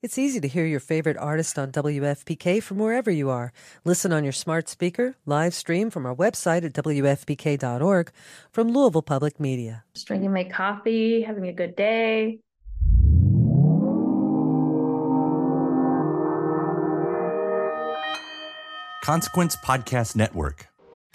It's easy to hear your favorite artist on WFPK from wherever you are. Listen on your smart speaker, live stream from our website at WFPK.org from Louisville Public Media. Just drinking my coffee, having a good day. Consequence Podcast Network.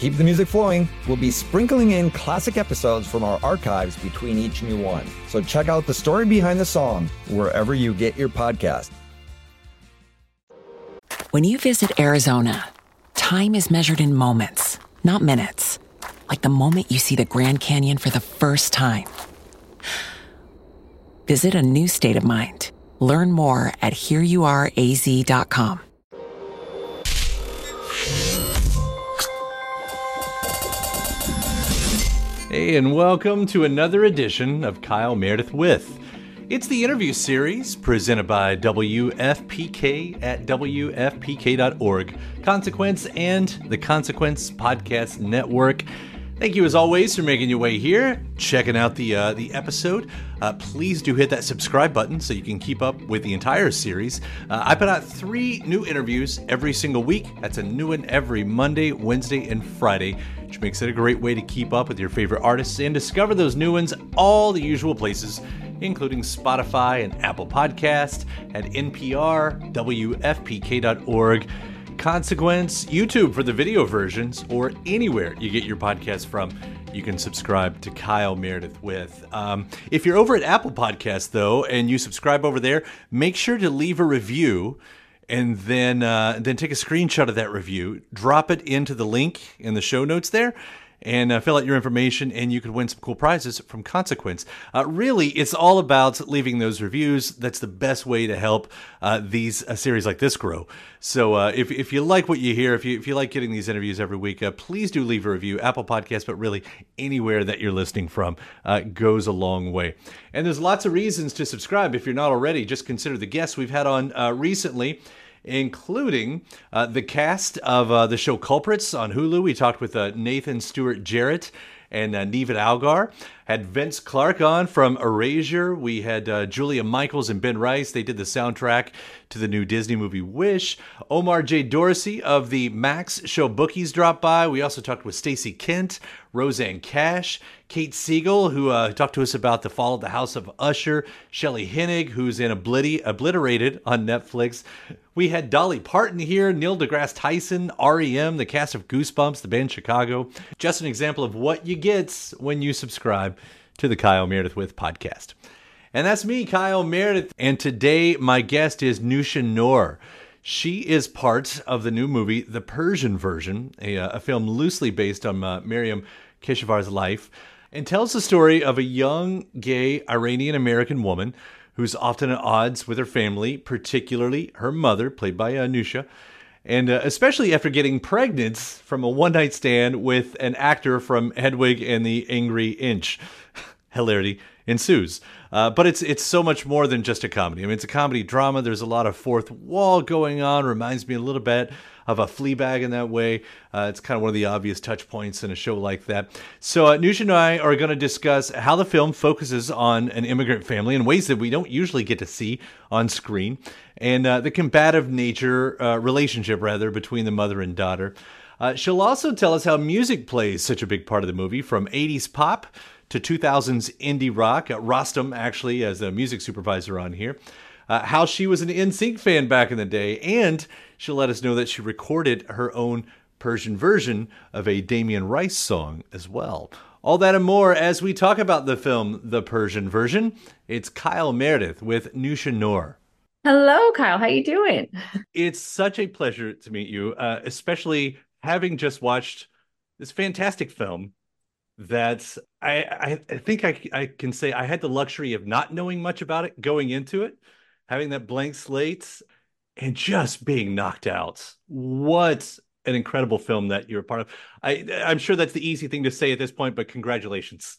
Keep the music flowing, we'll be sprinkling in classic episodes from our archives between each new one. So check out the story behind the song wherever you get your podcast. When you visit Arizona, time is measured in moments, not minutes. Like the moment you see the Grand Canyon for the first time. Visit a new state of mind. Learn more at hereyouareaz.com. Hey, and welcome to another edition of Kyle Meredith with. It's the interview series presented by WFPK at WFPK.org, Consequence, and the Consequence Podcast Network. Thank you as always for making your way here, checking out the uh, the episode. Uh, please do hit that subscribe button so you can keep up with the entire series. Uh, I put out three new interviews every single week. That's a new one every Monday, Wednesday, and Friday, which makes it a great way to keep up with your favorite artists and discover those new ones all the usual places, including Spotify and Apple Podcast, at NPR, WFPK.org. Consequence, YouTube for the video versions, or anywhere you get your podcast from. You can subscribe to Kyle Meredith with. Um, if you're over at Apple Podcasts, though, and you subscribe over there, make sure to leave a review and then uh, then take a screenshot of that review, drop it into the link in the show notes there, and uh, fill out your information, and you could win some cool prizes from Consequence. Uh, really, it's all about leaving those reviews. That's the best way to help uh, these a series like this grow. So, uh, if, if you like what you hear, if you if you like getting these interviews every week, uh, please do leave a review. Apple Podcasts, but really anywhere that you're listening from uh, goes a long way. And there's lots of reasons to subscribe if you're not already. Just consider the guests we've had on recently including uh, the cast of uh, the show Culprits on Hulu. We talked with uh, Nathan Stewart Jarrett and uh, Niamh Algar. Had Vince Clarke on from Erasure. We had uh, Julia Michaels and Ben Rice. They did the soundtrack to the new Disney movie Wish. Omar J. Dorsey of the Max Show Bookies dropped by. We also talked with Stacey Kent, Rosanne Cash, Kate Siegel, who uh, talked to us about the fall of the House of Usher, Shelley Hennig, who's in Obliti- Obliterated on Netflix. We had Dolly Parton here, Neil deGrasse Tyson, REM, the cast of Goosebumps, the band Chicago. Just an example of what you get when you subscribe to the Kyle Meredith with podcast. And that's me, Kyle Meredith. And today, my guest is Niousha Noor. She is part of the new movie, The Persian Version, a, uh, a film loosely based on uh, Maryam Keshavarz's life, and tells the story of a young, gay Iranian American woman who's often at odds with her family, particularly her mother, played by uh, Niousha, and uh, especially after getting pregnant from a one night stand with an actor from Hedwig and the Angry Inch. Hilarity ensues. Uh, but it's it's so much more than just a comedy. I mean, it's a comedy drama. There's a lot of fourth wall going on. Reminds me a little bit of a Fleabag in that way. Uh, it's kind of one of the obvious touch points in a show like that. So uh, Niousha and I are going to discuss how the film focuses on an immigrant family in ways that we don't usually get to see on screen, and uh, the combative nature uh, relationship rather between the mother and daughter. Uh, she'll also tell us how music plays such a big part of the movie, from 80s pop to 2000s indie rock. Uh, Rostam, actually, as a music supervisor on here. Uh, how she was an NSYNC fan back in the day, and she'll let us know that she recorded her own Persian version of a Damien Rice song as well. All that and more as we talk about the film The Persian Version. It's Kyle Meredith with Niousha Noor. Hello, Kyle. How you doing? It's such a pleasure to meet you, uh, especially having just watched this fantastic film that I, I think I, I can say I had the luxury of not knowing much about it going into it, having that blank slate and just being knocked out. What an incredible film that you're a part of. I I'm sure that's the easy thing to say at this point, but congratulations.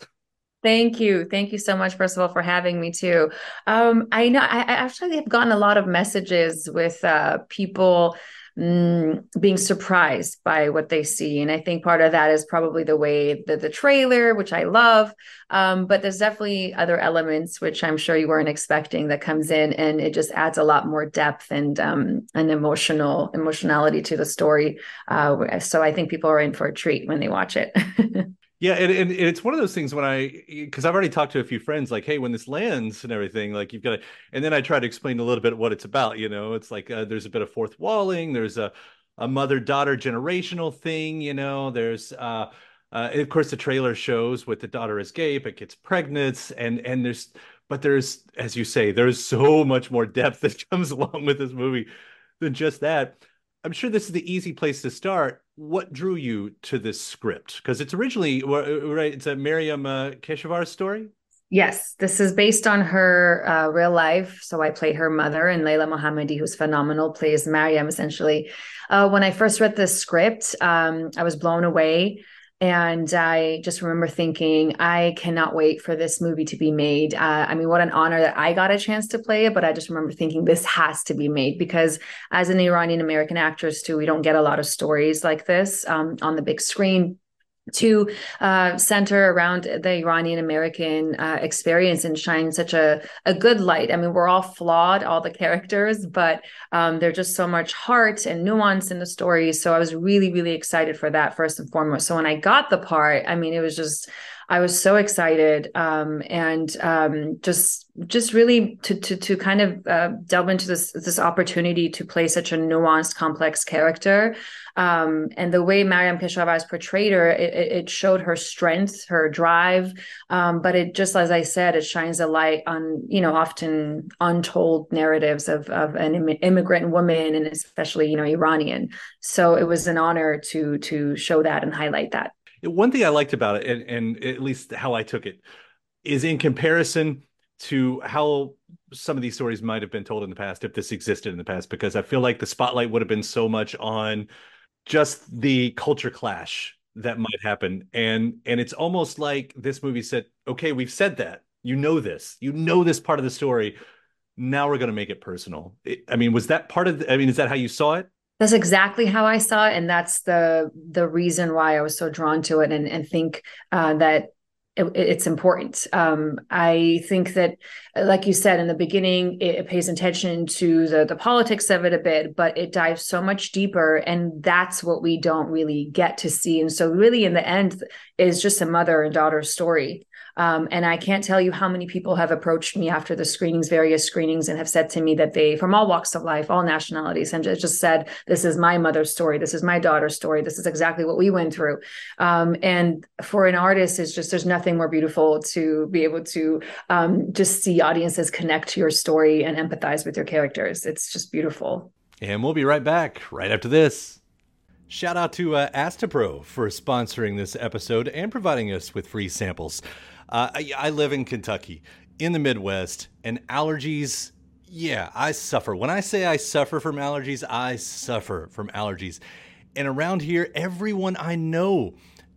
Thank you. Thank you so much, first of all, for having me too. Um, I know I, I actually have gotten a lot of messages with uh, people mm, being surprised by what they see. And I think part of that is probably the way that the trailer, which I love, um, but there's definitely other elements which I'm sure you weren't expecting that comes in, and it just adds a lot more depth and um, an emotional emotionality to the story. Uh, so I think people are in for a treat when they watch it. Yeah, and, and it's one of those things when I because I've already talked to a few friends like, hey, when this lands and everything, like you've got to, and then I try to explain a little bit what it's about. You know, it's like uh, there's a bit of fourth walling, there's a a mother daughter generational thing. You know, there's uh, uh, of course the trailer shows with the daughter is gay, but gets pregnant, and and there's but there's as you say, there's so much more depth that comes along with this movie than just that. I'm sure this is the easy place to start. What drew you to this script? Because it's originally right. It's a Maryam uh, Keshavarz story. Yes, this is based on her uh, real life. So I play her mother, and Layla Mohammadi, who's phenomenal, plays Maryam. Essentially, uh, when I first read the script, um, I was blown away. And I just remember thinking, I cannot wait for this movie to be made. Uh, I mean, what an honor that I got a chance to play it. But I just remember thinking, this has to be made because as an Iranian American actress, too, we don't get a lot of stories like this um, on the big screen to uh, center around the Iranian American uh, experience and shine such a, a good light. I mean, we're all flawed, all the characters, but um, there's just so much heart and nuance in the stories. So I was really, really excited for that first and foremost. So when I got the part, I mean, it was just I was so excited um, and um, just just really to to to kind of uh, delve into this this opportunity to play such a nuanced, complex character. Um, and the way Maryam Keshavarz portrayed her, it, it, showed her strength, her drive. Um, but it just as I said, it shines a light on you know often untold narratives of of an immigrant woman and especially you know Iranian. So it was an honor to to show that and highlight that. One thing I liked about it, and, and at least how I took it, is in comparison to how some of these stories might have been told in the past if this existed in the past, because I feel like the spotlight would have been so much on just the culture clash that might happen. And and it's almost like this movie said, okay, we've said that. You know this. You know this part of the story. Now we're going to make it personal. I mean, was that part of the, I mean, is that how you saw it? That's exactly how I saw it, and that's the the reason why I was so drawn to it, and and think uh, that it, it's important. Um, I think that, like you said in the beginning, it, it, pays attention to the the politics of it a bit, but it dives so much deeper, and that's what we don't really get to see. And so, really, in the end, is just a mother and daughter story. Um, and I can't tell you how many people have approached me after the screenings, various screenings, and have said to me that they, from all walks of life, all nationalities, and just said, This is my mother's story. This is my daughter's story. This is exactly what we went through. Um, and for an artist, it's just, there's nothing more beautiful to be able to um, just see audiences connect to your story and empathize with your characters. It's just beautiful. And we'll be right back right after this. Shout out to uh, Astepro for sponsoring this episode and providing us with free samples. Uh, I, I live in Kentucky, in the Midwest, and allergies yeah, I suffer. When I say I suffer from allergies, I suffer from allergies. And around here, everyone I know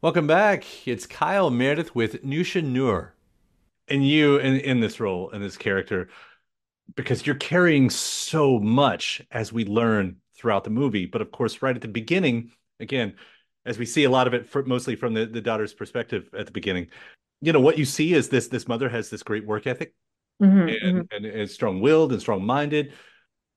Welcome back. It's Kyle Meredith with Niousha Noor. And you in, in this role, in this character, because you're carrying so much as we learn throughout the movie. But of course, right at the beginning, again, as we see a lot of it for, mostly from the, the daughter's perspective at the beginning, you know, what you see is this this mother has this great work ethic Mhm, and, mhm. and is strong willed and strong minded.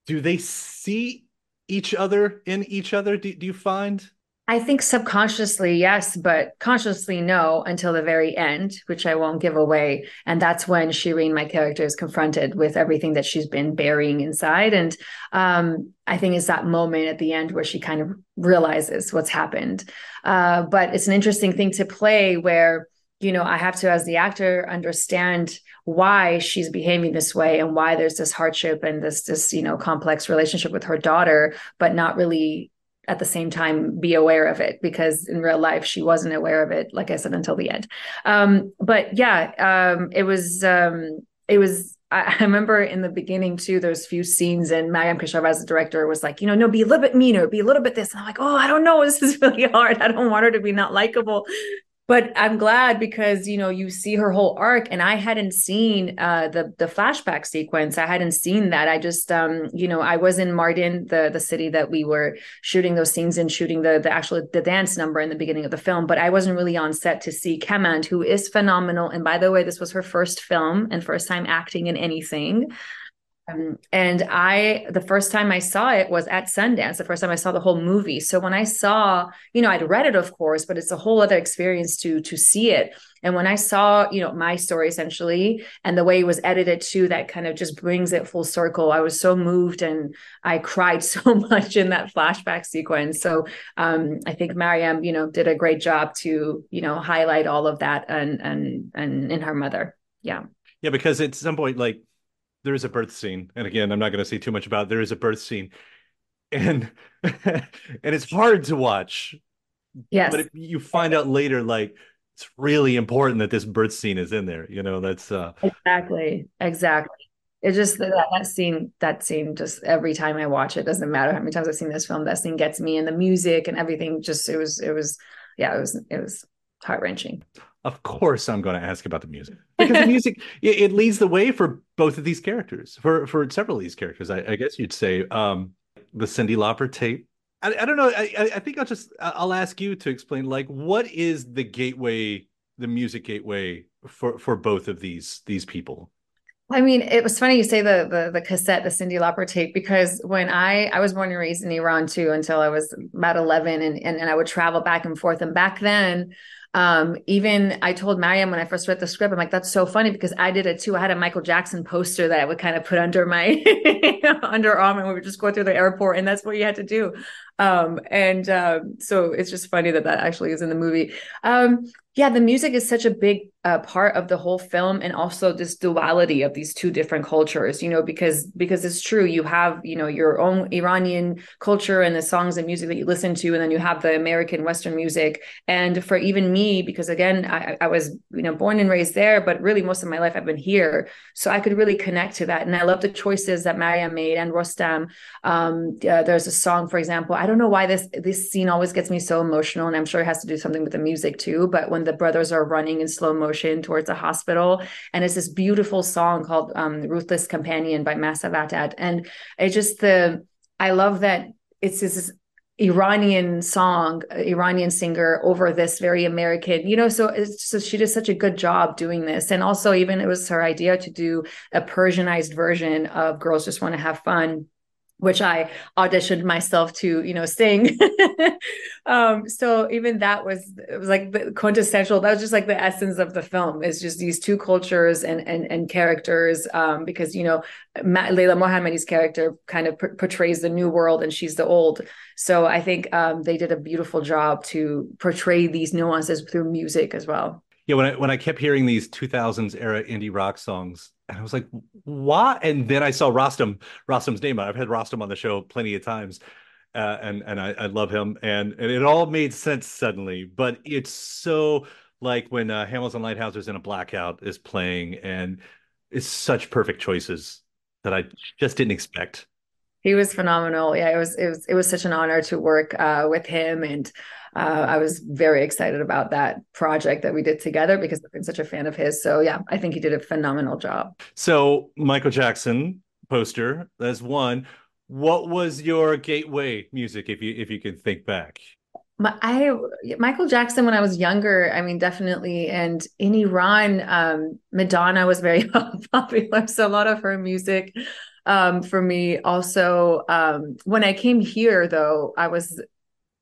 Do they see each other in each other? Do, do you find? I think subconsciously, yes, but consciously, no, until the very end, which I won't give away. And that's when Shireen, my character, is confronted with everything that she's been burying inside. And um, I think it's that moment at the end where she kind of realizes what's happened. Uh, but it's an interesting thing to play where, you know, I have to, as the actor, understand why she's behaving this way and why there's this hardship and this, this, you know, complex relationship with her daughter, but not really at the same time be aware of it because in real life she wasn't aware of it like i said until the end um but yeah um it was um it was I remember in the beginning too, there's few scenes and Maryam Kashav as the director was like, you know, no, be a little bit meaner, be a little bit this. And I'm like, oh, I don't know. This is really hard. I don't want her to be not likable. But I'm glad because you know you see her whole arc, and I hadn't seen uh, the the flashback sequence. I hadn't seen that. I just um, you know I was in Mardin, the the city that we were shooting those scenes and shooting the the actual the dance number in the beginning of the film. But I wasn't really on set to see Kamand, who is phenomenal. And by the way, this was her first film and first time acting in anything. Um, and I, the first time I saw it was at Sundance, the first time I saw the whole movie. So when I saw, you know, I'd read it, of course, but it's a whole other experience to to see it. And when I saw, you know, my story essentially and the way it was edited too, that kind of just brings it full circle. I was so moved and I cried so much in that flashback sequence. So um, I think Maryam, you know, did a great job to, you know, highlight all of that and and and in her mother. Yeah. Yeah, because at some point, like there is a birth scene, and again, I'm not going to say too much about. It. There is a birth scene, and and it's hard to watch. Yes. but if you find out later, like it's really important that this birth scene is in there. You know, that's uh, Exactly. Exactly. It just that, that scene, that scene, just every time I watch it, doesn't matter how many times I've seen this film, that scene gets me and the music and everything. Just it was, it was, yeah, it was, it was heart wrenching. Of course I'm going to ask about the music because the music it, it leads the way for both of these characters, for for several of these characters. I, I guess you'd say um, the Cyndi Lauper tape. I, I don't know. I, I- think I'll just I'll ask you to explain like what is the gateway, the music gateway for for both of these these people. I mean, it was funny you say the the the cassette, the Cyndi Lauper tape, because when I I was born and raised in Iran too until I was about eleven, and and, and I would travel back and forth. And back then, um, even I told Maryam when I first read the script, I'm like, that's so funny because I did it too. I had a Michael Jackson poster that I would kind of put under my underarm, and we would just go through the airport, and that's what you had to do. Um, and um, so it's just funny that that actually is in the movie. Um, yeah, the music is such a big uh, part of the whole film, and also this duality of these two different cultures. You know, because because it's true, you have you know your own Iranian culture and the songs and music that you listen to, and then you have the American Western music. And for even me, because again, I, I was you know born and raised there, but really most of my life I've been here, so I could really connect to that. And I love the choices that Maryam made and Rostam. Um, uh, there's a song, for example, I don't don't know why this this scene always gets me so emotional, and I'm sure it has to do something with the music too. But when the brothers are running in slow motion towards a hospital, and it's this beautiful song called um, "Ruthless Companion" by Massive Atat, and it just the I love that it's this Iranian song, Iranian singer over this very American, you know. So it's so she did such a good job doing this, and also even it was her idea to do a Persianized version of "Girls Just Want to Have Fun." Which I auditioned myself to, you know, sing. um, so even that was it was like the quintessential. That was just like the essence of the film. It's just these two cultures and and and characters. Um, because you know, Ma- Layla Mohammadi's character kind of p- portrays the new world, and she's the old. So I think um, they did a beautiful job to portray these nuances through music as well. Yeah, when I when I kept hearing these 2000s era indie rock songs, and I was like, "What?" And then I saw Rostam Rostam's name. I've had Rostam on the show plenty of times, uh, and and I, I love him, and and it all made sense suddenly. But it's so like when uh, Hamilton Leithauser's in a blackout is playing, and it's such perfect choices that I just didn't expect. He was phenomenal. Yeah, it was it was it was such an honor to work uh, with him and uh, I was very excited about that project that we did together because I've been such a fan of his. So yeah, I think he did a phenomenal job. So Michael Jackson poster, that's one. What was your gateway music, if you if you can think back? My, I Michael Jackson when I was younger, I mean definitely, and in Iran, um, Madonna was very popular, so a lot of her music um, for me. Also, um, when I came here, though, I was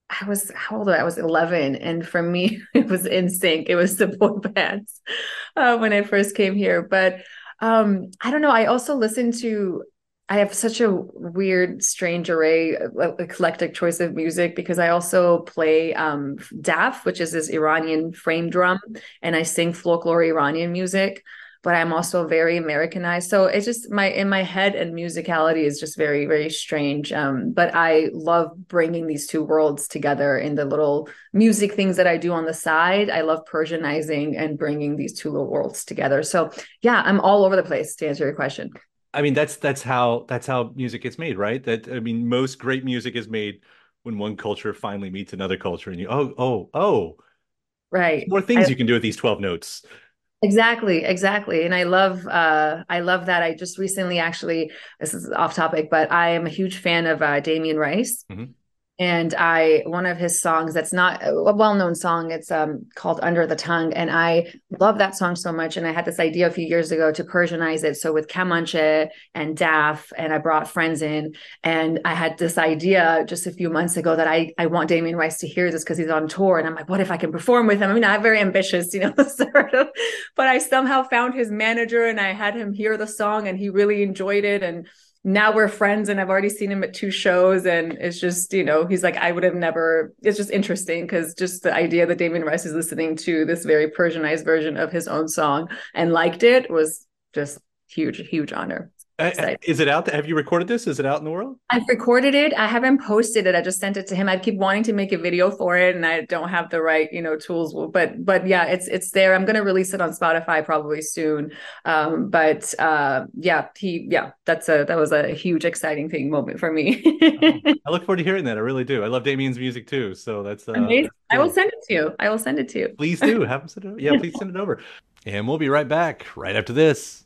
I was how old? I was 11, and for me, it was NSYNC. It was the boy bands uh, when I first came here. But um, I don't know. I also listened to. I have such a weird, strange array, eclectic choice of music because I also play um, daf, which is this Iranian frame drum, and I sing folklore Iranian music but I'm also very Americanized. So it's just my in my head and musicality is just very very strange. Um, but I love bringing these two worlds together in the little music things that I do on the side. I love Persianizing and bringing these two little worlds together. So yeah, I'm all over the place to answer your question. I mean, that's that's how that's how music gets made, right? That I mean, most great music is made when one culture finally meets another culture, and you oh oh oh, right, more things I, you can do with these twelve notes. Exactly, exactly. And I love uh I love that. I just recently actually this is off topic, but I am a huge fan of uh Damien Rice. Mm-hmm. And I one of his songs that's not a well-known song, it's um called Under the Tongue. And I love that song so much. And I had this idea a few years ago to Persianize it. So with Kamanche and Daf, and I brought friends in. And I had this idea just a few months ago that I I want Damien Rice to hear this because he's on tour. And I'm like, what if I can perform with him? I mean, I'm very ambitious, you know, sort of, but I somehow found his manager and I had him hear the song and he really enjoyed it. And now we're friends and I've already seen him at two shows and it's just, you know, he's like, I would have never, it's just interesting because just the idea that Damien Rice is listening to this very Persianized version of his own song and liked it was just huge, huge honor. Uh, is it out? Have you recorded this? Is it out in the world? I've recorded it. I haven't posted it. I just sent it to him. I keep wanting to make a video for it, and I don't have the right, you know, tools. But but yeah, it's it's there. I'm gonna release it on Spotify probably soon. Um, but uh, yeah, he yeah, that's a that was a huge exciting thing moment for me. oh, I look forward to hearing that. I really do. I love Damien's music too. So that's uh, amazing. That's cool. I will send it to you. I will send it to you. Please do. Have him send it. Over. Yeah, please send it over. And we'll be right back right after this.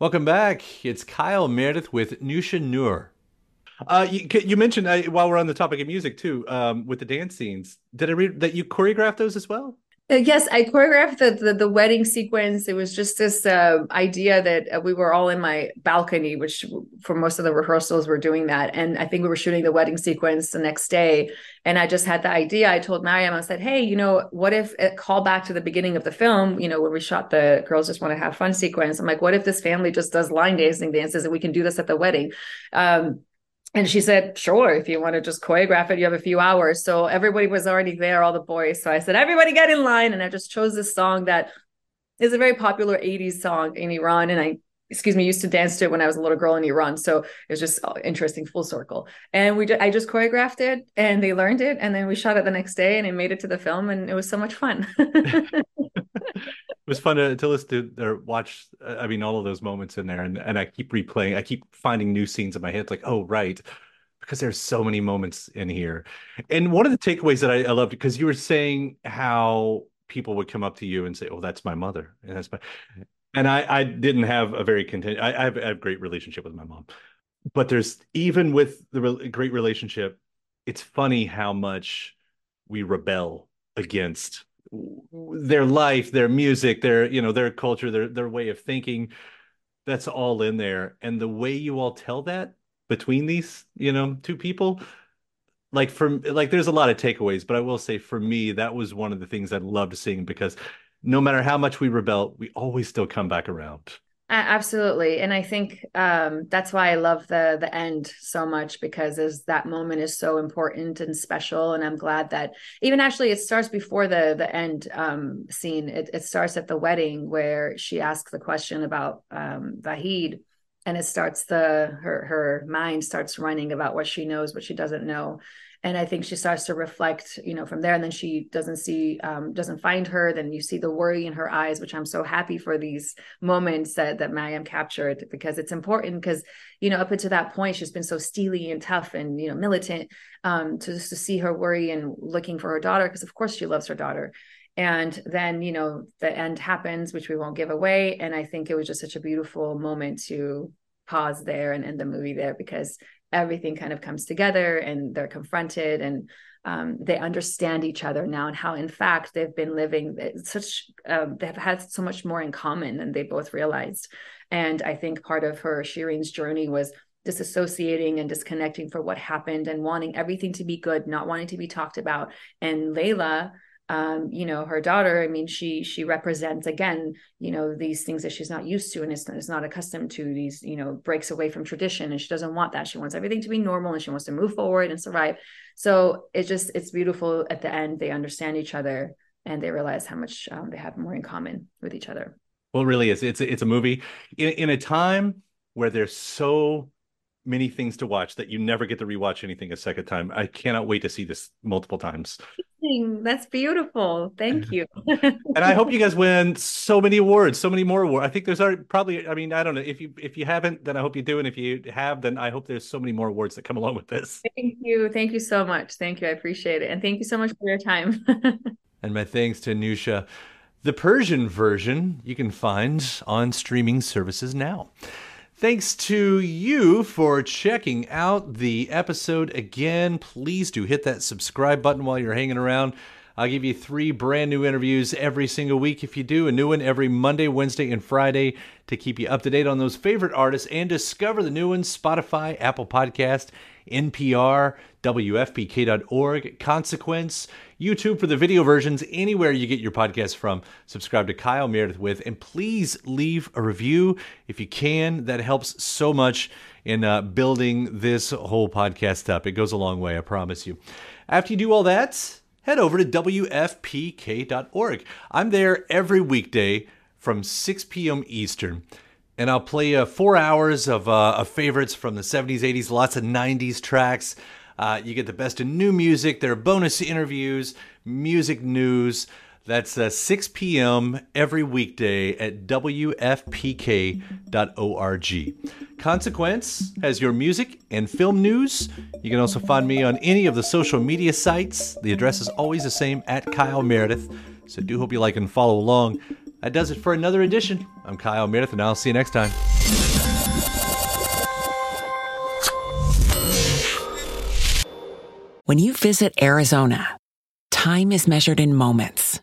Welcome back. It's Kyle Meredith with Niousha Noor. Uh, you, you mentioned uh, while we're on the topic of music too, um, with the dance scenes. Did I read that you choreographed those as well? Uh, yes, I choreographed the, the, the wedding sequence. It was just this uh, idea that uh, we were all in my balcony, which for most of the rehearsals we're doing that, and I think we were shooting the wedding sequence the next day. And I just had the idea. I told Maryam, I said, "Hey, you know, what if a call back to the beginning of the film? You know, where we shot the girls just want to have fun sequence. I'm like, what if this family just does line dancing dances, and we can do this at the wedding?" Um, and she said, sure, if you want to just choreograph it, you have a few hours. So everybody was already there, all the boys. So I said, everybody get in line. And I just chose this song that is a very popular 80s song in Iran. And I, excuse me, used to dance to it when I was a little girl in Iran. So it was just uh, interesting, full circle. And we, I just choreographed it and they learned it. And then we shot it the next day and it made it to the film. And it was so much fun. was fun to, to listen to or watch i mean all of those moments in there and, and i keep replaying i keep finding new scenes in my head like oh right because there's so many moments in here. And one of the takeaways that i, I loved because you were saying how people would come up to you and say oh that's my mother and that's my and i i didn't have a very content I, I have a great relationship with my mom. But there's even with the re- great relationship it's funny how much we rebel against their life, their music, their you know their culture, their their way of thinking. That's all in there, and the way you all tell that between these you know two people, like for like there's a lot of takeaways, but I will say for me that was one of the things I loved seeing because no matter how much we rebel, we always still come back around. Absolutely, and I think um, that's why I love the the end so much because as that moment is so important and special, and I'm glad that even actually it starts before the the end um, scene. It, it, starts at the wedding where she asks the question about um, Vahid, and it starts the her her mind starts running about what she knows, what she doesn't know, and i think she starts to reflect you know from there. And then she doesn't see um, doesn't find her. Then you see the worry in her eyes which i'm so happy for these moments that that Maryam captured because it's important. Because you know up until that point she's been so steely and tough and you know militant um, to just to see her worry and looking for her daughter because of course she loves her daughter. And then you know the end happens which we won't give away. And i think it was just such a beautiful moment to pause there and end the movie there because everything kind of comes together and they're confronted and um, they understand each other now and how in fact they've been living such um, they've had so much more in common than they both realized. And i think part of her shireen's journey was disassociating and disconnecting for what happened and wanting everything to be good not wanting to be talked about. And layla um, you know, her daughter, I mean, she she represents again, you know, these things that she's not used to and is, is not accustomed to. These, you know, breaks away from tradition, and she doesn't want that. She wants everything to be normal, and she wants to move forward and survive. So it's just it's beautiful. At the end, they understand each other and they realize how much um, they have more in common with each other. Well, really is. It's it's a movie in, in a time where there's so many things to watch that you never get to rewatch anything a second time. I cannot wait to see this multiple times. That's beautiful. Thank you. and I hope you guys win so many awards, so many more awards. I think there's already probably. I mean, I don't know if you if you haven't, then I hope you do, and if you have, then I hope there's so many more awards that come along with this. Thank you. Thank you so much. Thank you. I appreciate it, and thank you so much for your time. and my thanks to Niousha. The Persian version you can find on streaming services now. Thanks to you for checking out the episode again. Please do hit that subscribe button while you're hanging around. I'll give you three brand new interviews every single week if you do, a new one every Monday, Wednesday, and Friday to keep you up to date on those favorite artists and discover the new ones Spotify, Apple Podcast, NPR, WFPK.org, Consequence, YouTube for the video versions, anywhere you get your podcast from. Subscribe to Kyle Meredith with, and please leave a review if you can. That helps so much in uh, building this whole podcast up. It goes a long way, I promise you. After you do all that, head over to WFPK.org. I'm there every weekday from 6 p.m. Eastern and I'll play uh, four hours of, uh, of favorites from the 70s, 80s, lots of 90s tracks. Uh, you get the best in new music. There are bonus interviews, music news. That's uh, 6 p.m. every weekday at WFPK.org. Consequence has your music and film news. You can also find me on any of the social media sites. The address is always the same at Kyle Meredith. So do hope you like and follow along. That does it for another edition. I'm Kyle Meredith, and I'll see you next time. When you visit Arizona, time is measured in moments,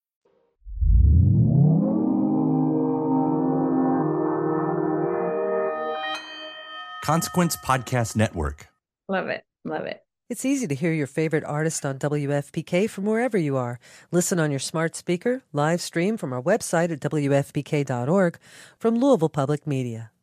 Consequence Podcast Network. Love it. Love it. It's easy to hear your favorite artist on WFPK from wherever you are. Listen on your smart speaker, live stream from our website at WFPK.org from Louisville Public Media.